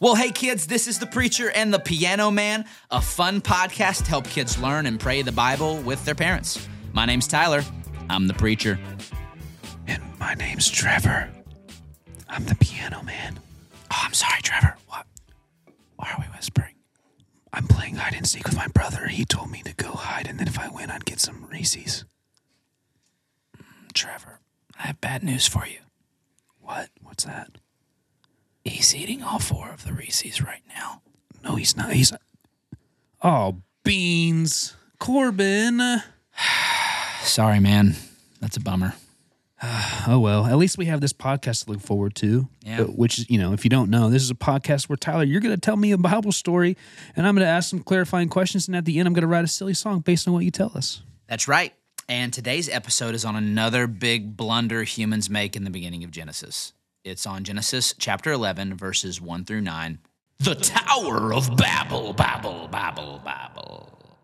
Well, hey kids, this is the Preacher and the Piano Man, a fun podcast to help kids learn and pray the Bible with their parents. My name's Tyler. I'm the Preacher. And my name's Trevor. I'm the piano man. Oh, I'm sorry, Trevor. What? Why are we whispering? I'm playing hide and seek with my brother. He told me to go hide, and then if I win, I'd get some Reese's. Trevor, I have bad news for you. What? What's that? He's eating all four of the Reese's right now. No, he's not. He's. Oh, beans. Corbin. Sorry, man. That's a bummer. Oh, well. At least we have this podcast to look forward to. Yeah. Which, is, you know, if you don't know, this is a podcast where Tyler, you're going to tell me a Bible story, and I'm going to ask some clarifying questions, and at the end, I'm going to write a silly song based on what you tell us. That's right. And today's episode is on another big blunder humans make in the beginning of Genesis. It's on Genesis chapter 11, verses 1 through 9. The Tower of Babel, Babel, Babel, Babel.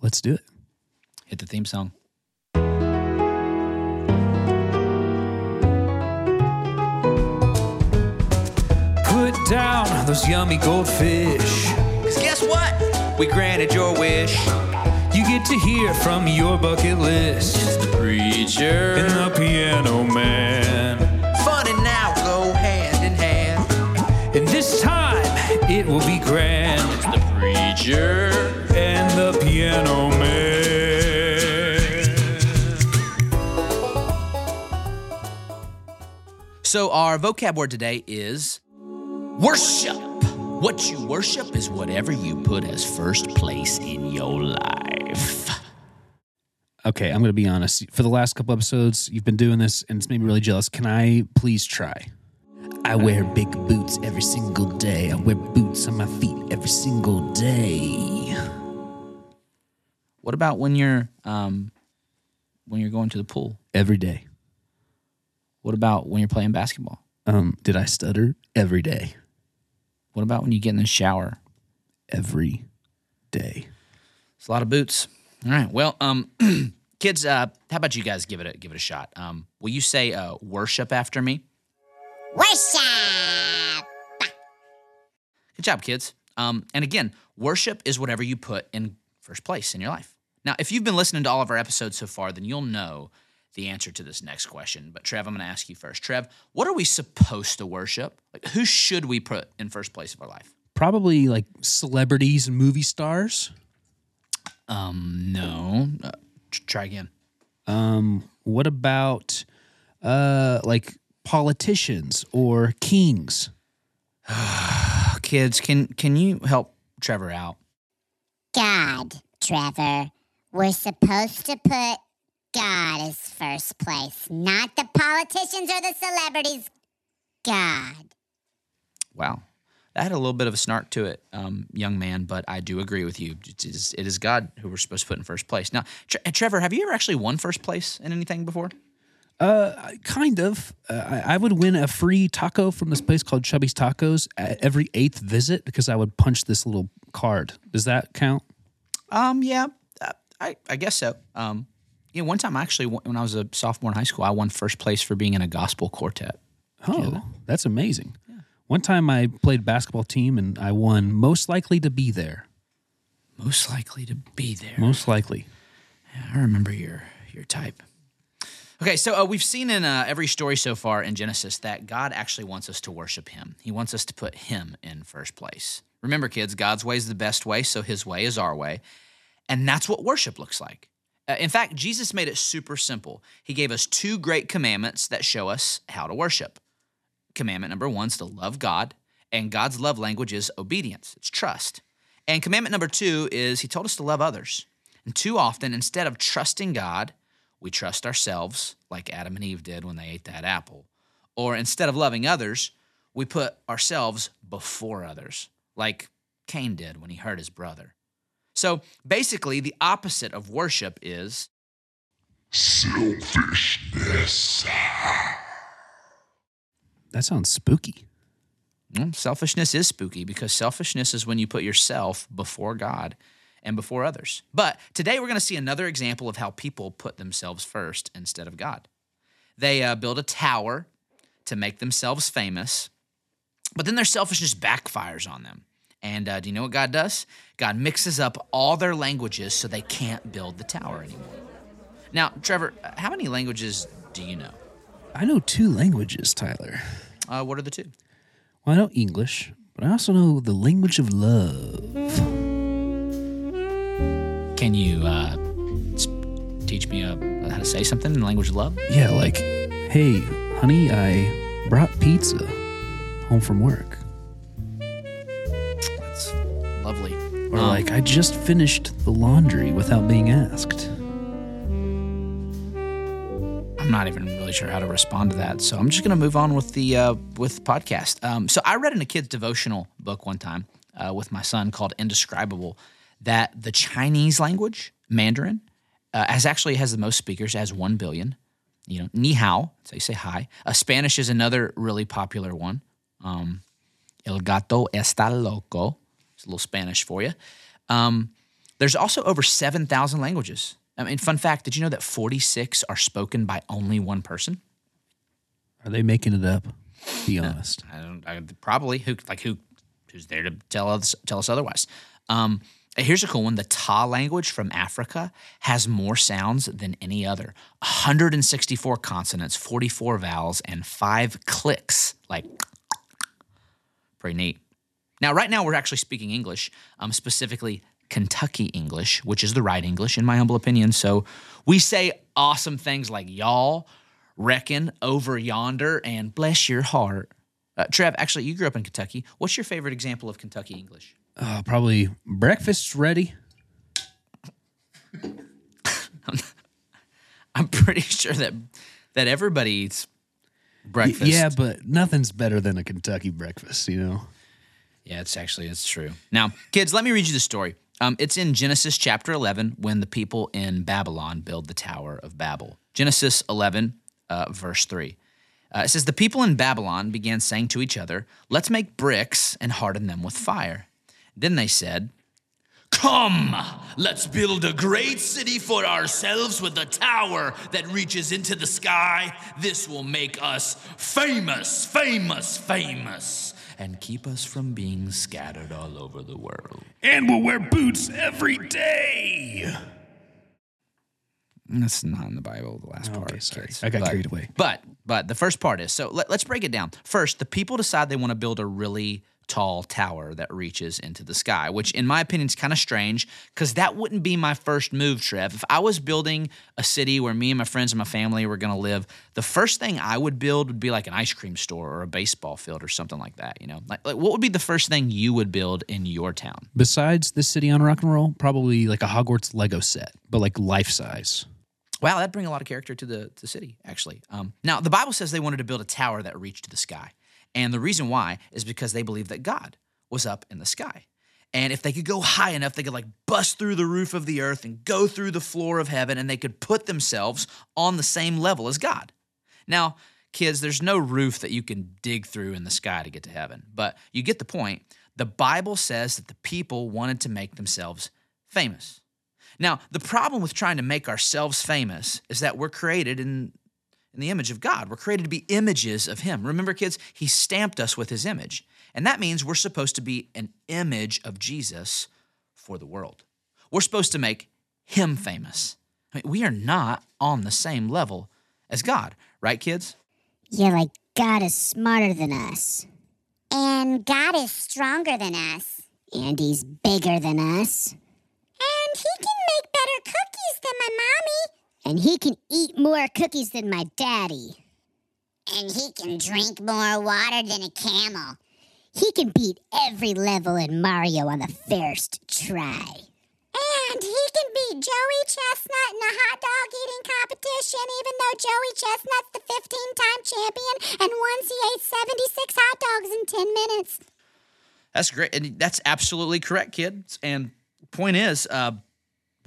Let's do it. Hit the theme song. Put down those yummy goldfish. Because guess what? We granted your wish. You get to hear from your bucket list. The preacher. And the piano man. This time it will be grand. The preacher. And the piano man. So, our vocab word today is worship. What you worship is whatever you put as first place in your life. Okay, I'm going to be honest. For the last couple episodes, you've been doing this and it's made me really jealous. Can I please try? I wear big boots every single day. I wear boots on my feet every single day. What about when you're um, when you're going to the pool? Every day. What about when you're playing basketball? Um, did I stutter? Every day. What about when you get in the shower? Every day. It's a lot of boots. All right. Well, um, kids, uh, how about you guys give it a give it a shot? Um, will you say uh, worship after me? Worship! Good job, kids. Um, and again, worship is whatever you put in first place in your life. Now, if you've been listening to all of our episodes so far, then you'll know the answer to this next question. But Trev, I'm going to ask you first. Trev, what are we supposed to worship? Like, who should we put in first place of our life? Probably like celebrities and movie stars. Um, no. Uh, try again. Um, what about uh like politicians or kings? Kids, can can you help Trevor out? God, Trevor. We're supposed to put God as first place, not the politicians or the celebrities. God. Wow. That had a little bit of a snark to it, um, young man, but I do agree with you. It is, it is God who we're supposed to put in first place. Now, Tre- Trevor, have you ever actually won first place in anything before? Uh, kind of. Uh, I, I would win a free taco from this place called Chubby's Tacos at every eighth visit because I would punch this little card. Does that count? Um, yeah, uh, I, I guess so. Um, you know, one time actually, when I was a sophomore in high school, I won first place for being in a gospel quartet. Oh, that's amazing. One time I played basketball team and I won most likely to be there. Most likely to be there. Most likely. Yeah, I remember your your type. Okay, so uh, we've seen in uh, every story so far in Genesis that God actually wants us to worship Him. He wants us to put Him in first place. Remember, kids, God's way is the best way, so His way is our way, and that's what worship looks like. Uh, in fact, Jesus made it super simple. He gave us two great commandments that show us how to worship. Commandment number one is to love God, and God's love language is obedience, it's trust. And commandment number two is He told us to love others. And too often, instead of trusting God, we trust ourselves, like Adam and Eve did when they ate that apple. Or instead of loving others, we put ourselves before others, like Cain did when he hurt his brother. So basically, the opposite of worship is Selfishness. That sounds spooky. well, selfishness is spooky because selfishness is when you put yourself before God and before others. But today we're going to see another example of how people put themselves first instead of God. They uh, build a tower to make themselves famous, But then their selfishness backfires on them. And uh, do you know what God does? God mixes up all their languages so they can't build the tower anymore. Now, Trevor, uh, how many languages do you know? I know two languages, Tyler. Uh, what are the two? Well, I know English, but I also know the language of love. Can you uh, teach me uh, how to say something in the language of love? Yeah, like, hey, honey, I brought pizza home from work. That's lovely. Or Um, like, I just finished the laundry without being asked. I'm not even really sure how to respond to that, so I'm just going to move on with the uh, with podcast. Um, so I read in a kid's devotional book one time uh, with my son called "Indescribable" that the Chinese language Mandarin uh, has actually has the most speakers, has one billion. You know, ni hao, so you say hi. Uh, Spanish is another really popular one. Um, El gato está loco. It's a little Spanish for you. Um, there's also over 7,000 languages. I mean, fun fact did you know that 46 are spoken by only one person? Are they making it up? Be honest. I don't, I, probably. Who, like, who, who's there to tell us, tell us otherwise? Um, here's a cool one. The Taa language from Africa has more sounds than any other 164 consonants, 44 vowels, and five clicks. Like, pretty neat. Now, right now, we're actually speaking English, um, specifically Kentucky English, which is the right English, in my humble opinion. So we say awesome things like y'all, reckon, over yonder, and bless your heart. Uh, Trev, actually, you grew up in Kentucky. What's your favorite example of Kentucky English? Uh, probably breakfast's ready. I'm pretty sure that that everybody eats breakfast. Yeah, but nothing's better than a Kentucky breakfast, you know? Yeah, it's actually it's true. Now, kids, let me read you the story. Um, it's in Genesis chapter 11 when the people in Babylon build the Tower of Babel. Genesis 11, uh, verse 3. Uh, it says, The people in Babylon began saying to each other, Let's make bricks and harden them with fire. Then they said, Come, let's build a great city for ourselves with a tower that reaches into the sky. This will make us famous, famous, famous, and keep us from being scattered all over the world. And we'll wear boots every day. That's not in the Bible, the last part. Okay, sorry. kids. I got But- carried away. But but the first part is so let, let's break it down. First, the people decide they want to build a really tall tower that reaches into the sky, which in my opinion is kind of strange because that wouldn't be my first move, Trev. If I was building a city where me and my friends and my family were going to live, the first thing I would build would be like an ice cream store or a baseball field or something like that. You know, like, like what would be the first thing you would build in your town? Besides this city on rock and roll, probably like a Hogwarts Lego set, but like life size. Wow, that'd bring a lot of character to the, to the city, actually. Um, now, the Bible says they wanted to build a tower that reached to the sky. And the reason why is because they believed that God was up in the sky. And if they could go high enough, they could like bust through the roof of the earth and go through the floor of heaven and they could put themselves on the same level as God. Now, kids, there's no roof that you can dig through in the sky to get to heaven, but you get the point. The Bible says that the people wanted to make themselves famous. Now, the problem with trying to make ourselves famous is that we're created in, in the image of God. We're created to be images of Him. Remember, kids, He stamped us with His image. And that means we're supposed to be an image of Jesus for the world. We're supposed to make Him famous. I mean, we are not on the same level as God, right, kids? You're like, God is smarter than us. And God is stronger than us. And he's bigger than us. And he can make better cookies than my mommy. And he can eat more cookies than my daddy. And he can drink more water than a camel. He can beat every level in Mario on the first try. And he can beat Joey Chestnut in a hot dog eating competition, even though Joey Chestnut's the 15 time champion and once he ate 76 hot dogs in 10 minutes. That's great. And that's absolutely correct, kids. And point is, uh,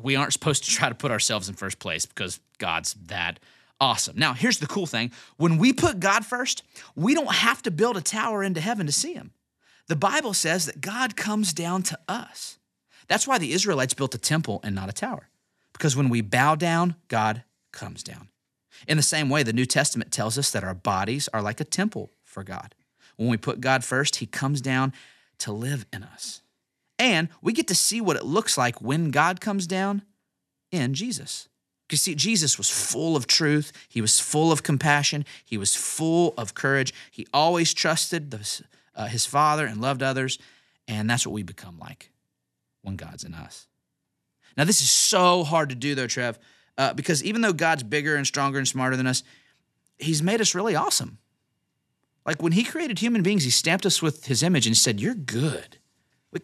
we aren't supposed to try to put ourselves in first place because God's that awesome. Now, here's the cool thing when we put God first, we don't have to build a tower into heaven to see him. The Bible says that God comes down to us. That's why the Israelites built a temple and not a tower, because when we bow down, God comes down. In the same way, the New Testament tells us that our bodies are like a temple for God. When we put God first, He comes down to live in us. And we get to see what it looks like when God comes down in Jesus. Because see, Jesus was full of truth. He was full of compassion. He was full of courage. He always trusted the, uh, his Father and loved others. And that's what we become like when God's in us. Now, this is so hard to do, though, Trev, uh, because even though God's bigger and stronger and smarter than us, He's made us really awesome. Like when He created human beings, He stamped us with His image and said, You're good.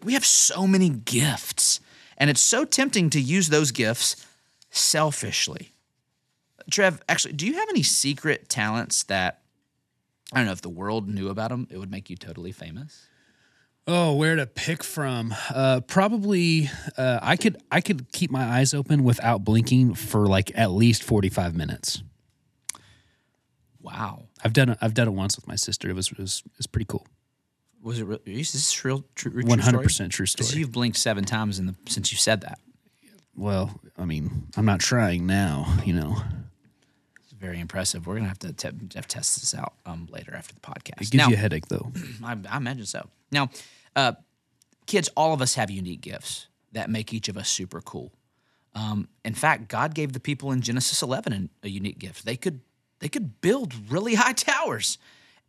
We have so many gifts, and it's so tempting to use those gifts selfishly. Trev, actually, do you have any secret talents that I don't know if the world knew about them, it would make you totally famous? Oh, where to pick from? Uh, probably uh, I could I could keep my eyes open without blinking for like at least forty five minutes. Wow, I've done it. I've done it once with my sister. It was it was, it was pretty cool. Was it? Real, is this real? One hundred story? percent true Because story. you've blinked seven times in the since you said that. Well, I mean, I'm not trying now. You know, It's very impressive. We're gonna have to te- have test this out um, later after the podcast. it gives Now- you a headache though. I, I imagine so. Now, uh, kids, all of us have unique gifts that make each of us super cool. Um, in fact, God gave the people in Genesis 11 a unique gift. They could they could build really high towers,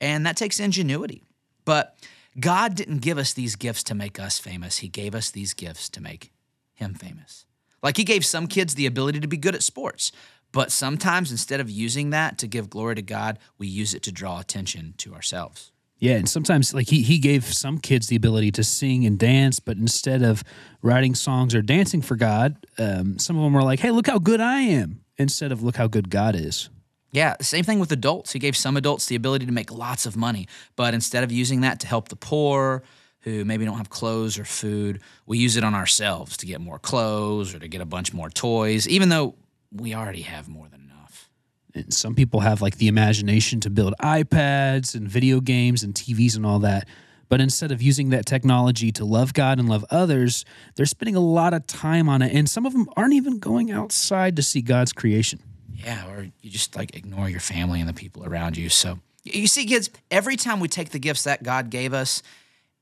and that takes ingenuity. But God didn't give us these gifts to make us famous. He gave us these gifts to make Him famous. Like He gave some kids the ability to be good at sports, but sometimes instead of using that to give glory to God, we use it to draw attention to ourselves. Yeah, and sometimes like he he gave some kids the ability to sing and dance, but instead of writing songs or dancing for God, um, some of them were like, "Hey, look how good I am," instead of "Look how good God is." Yeah, same thing with adults. He gave some adults the ability to make lots of money, but instead of using that to help the poor who maybe don't have clothes or food, we use it on ourselves to get more clothes or to get a bunch more toys, even though we already have more than enough. And some people have like the imagination to build iPads and video games and TVs and all that. But instead of using that technology to love God and love others, they're spending a lot of time on it. And some of them aren't even going outside to see God's creation. Yeah, or you just like ignore your family and the people around you. So you see, kids, every time we take the gifts that God gave us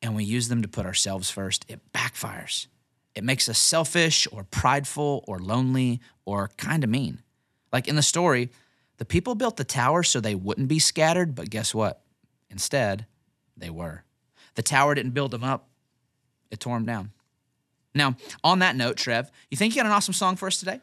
and we use them to put ourselves first, it backfires. It makes us selfish or prideful or lonely or kind of mean. Like in the story, the people built the tower so they wouldn't be scattered, but guess what? Instead, they were. The tower didn't build them up, it tore them down. Now, on that note, Trev, you think you got an awesome song for us today?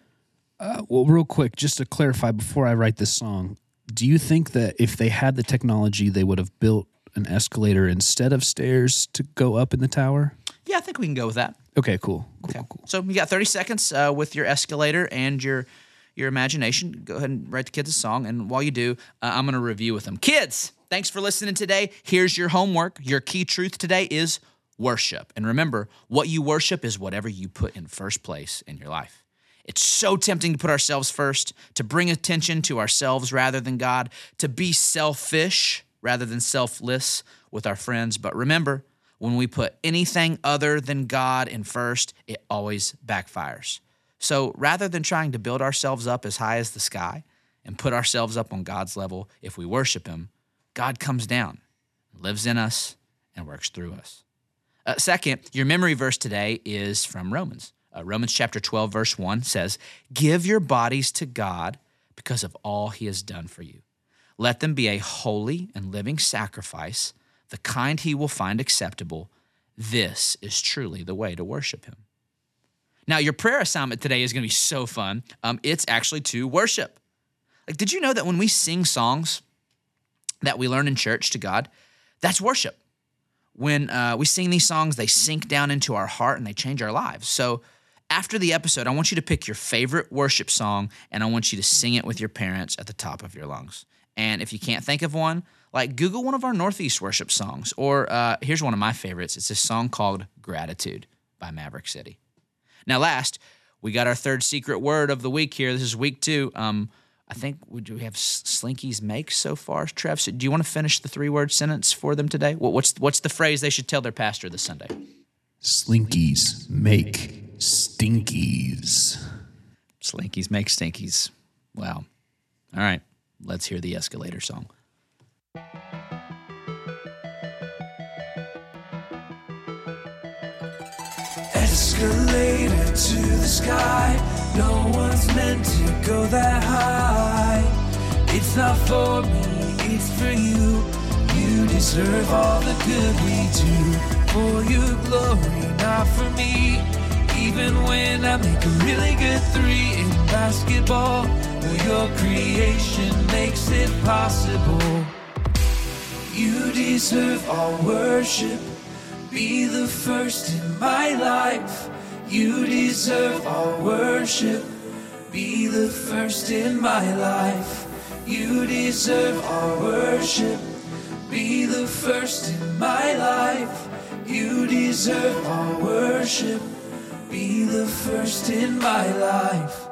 Uh, well, real quick, just to clarify before I write this song, do you think that if they had the technology, they would have built an escalator instead of stairs to go up in the tower? Yeah, I think we can go with that. Okay, cool. Cool, Okay. cool, cool. So you got 30 seconds uh, with your escalator and your your imagination. Go ahead and write the kids a song. And while you do, uh, I'm going to review with them. Kids, thanks for listening today. Here's your homework. Your key truth today is worship. And remember, what you worship is whatever you put in first place in your life. It's so tempting to put ourselves first, to bring attention to ourselves rather than God, to be selfish rather than selfless with our friends. But remember, when we put anything other than God in first, it always backfires. So rather than trying to build ourselves up as high as the sky and put ourselves up on God's level, if we worship Him, God comes down, lives in us, and works through us. Uh, second, your memory verse today is from Romans. Uh, Romans chapter 12, verse 1 says, Give your bodies to God because of all he has done for you. Let them be a holy and living sacrifice, the kind he will find acceptable. This is truly the way to worship him. Now, your prayer assignment today is going to be so fun. Um, it's actually to worship. Like, did you know that when we sing songs that we learn in church to God, that's worship? when uh, we sing these songs, they sink down into our heart and they change our lives. So, after the episode, I want you to pick your favorite worship song and I want you to sing it with your parents at the top of your lungs. And if you can't think of one, like Google one of our Northeast worship songs. Or uh, here's one of my favorites it's a song called Gratitude by Maverick City. Now, last, we got our third secret word of the week here. This is week two. Um, I think we do have Slinky's make so far, Trev. So do you want to finish the three word sentence for them today? What, what's what's the phrase they should tell their pastor this Sunday? Slinkies make Stinkies. Slinkies make stinkies. Wow. All right, let's hear the escalator song. Escalator to the sky. No one's meant to go that high. It's not for me, it's for you. You deserve all the good we do. For your glory, not for me. Even when I make a really good three in basketball, well, your creation makes it possible. You deserve all worship. Be the first in my life. You deserve all worship. Be the first in my life. You deserve all worship. Be the first in my life. You deserve all worship. Be the first in my life.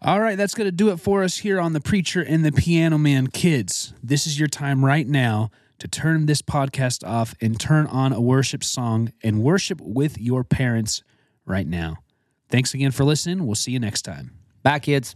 All right, that's going to do it for us here on The Preacher and the Piano Man. Kids, this is your time right now to turn this podcast off and turn on a worship song and worship with your parents right now. Thanks again for listening. We'll see you next time. Bye, kids.